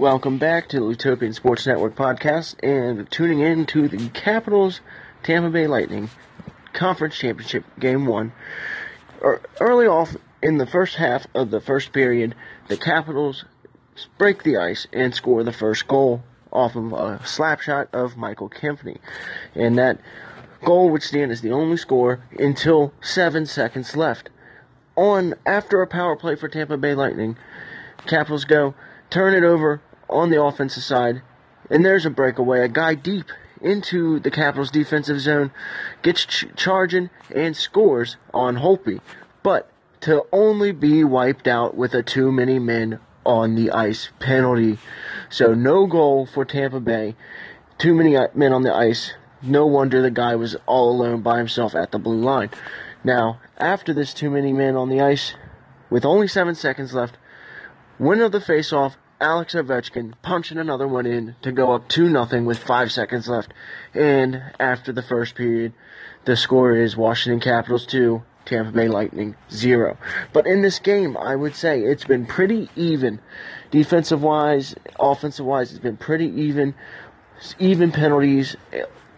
Welcome back to the Utopian Sports Network podcast and tuning in to the Capitals Tampa Bay Lightning Conference Championship Game 1. Er, early off in the first half of the first period, the Capitals break the ice and score the first goal off of a slap shot of Michael Kempny. And that goal would stand as the only score until seven seconds left. On after a power play for Tampa Bay Lightning, Capitals go turn it over on the offensive side, and there's a breakaway. A guy deep into the Capitals' defensive zone gets ch- charging and scores on Holtby, but to only be wiped out with a too many men on the ice penalty. So no goal for Tampa Bay. Too many uh, men on the ice. No wonder the guy was all alone by himself at the blue line. Now, after this too many men on the ice, with only seven seconds left, win of the faceoff, Alex Ovechkin punching another one in to go up 2 nothing with 5 seconds left. And after the first period, the score is Washington Capitals 2, Tampa Bay Lightning 0. But in this game, I would say it's been pretty even. Defensive wise, offensive wise, it's been pretty even. Even penalties.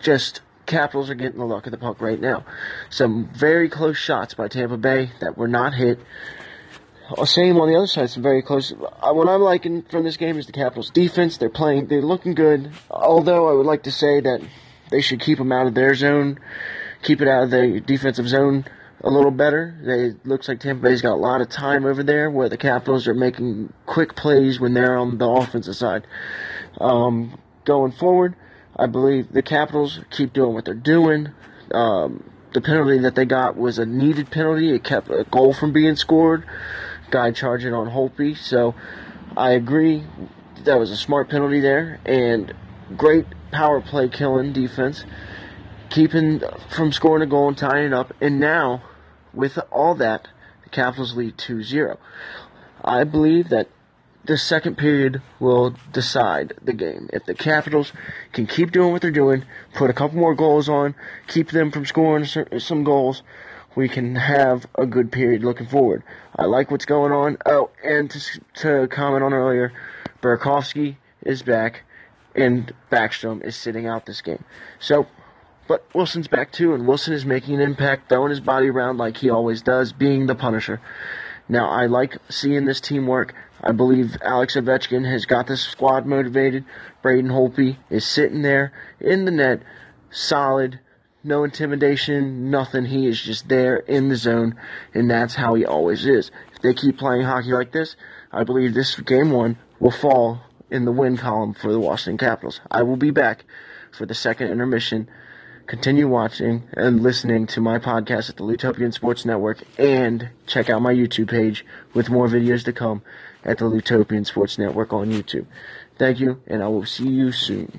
Just Capitals are getting the luck of the puck right now. Some very close shots by Tampa Bay that were not hit. Same on the other side. It's very close. Uh, what I'm liking from this game is the Capitals' defense. They're playing. They're looking good. Although I would like to say that they should keep them out of their zone, keep it out of the defensive zone a little better. They looks like Tampa Bay's got a lot of time over there, where the Capitals are making quick plays when they're on the offensive side. Um, going forward, I believe the Capitals keep doing what they're doing. Um, the penalty that they got was a needed penalty. It kept a goal from being scored guy charging on Holtby. So I agree that was a smart penalty there and great power play killing defense, keeping from scoring a goal and tying it up. And now, with all that, the Capitals lead 2-0. I believe that the second period will decide the game. If the Capitals can keep doing what they're doing, put a couple more goals on, keep them from scoring some goals, we can have a good period looking forward. I like what's going on. Oh, and to, to comment on earlier, Burakovsky is back, and Backstrom is sitting out this game. So, but Wilson's back too, and Wilson is making an impact, throwing his body around like he always does, being the Punisher. Now, I like seeing this teamwork. I believe Alex Ovechkin has got this squad motivated. Braden Holtby is sitting there in the net, solid no intimidation, nothing. He is just there in the zone, and that's how he always is. If they keep playing hockey like this, I believe this game one will fall in the win column for the Washington Capitals. I will be back for the second intermission. Continue watching and listening to my podcast at the Lutopian Sports Network and check out my YouTube page with more videos to come at the Lutopian Sports Network on YouTube. Thank you, and I will see you soon.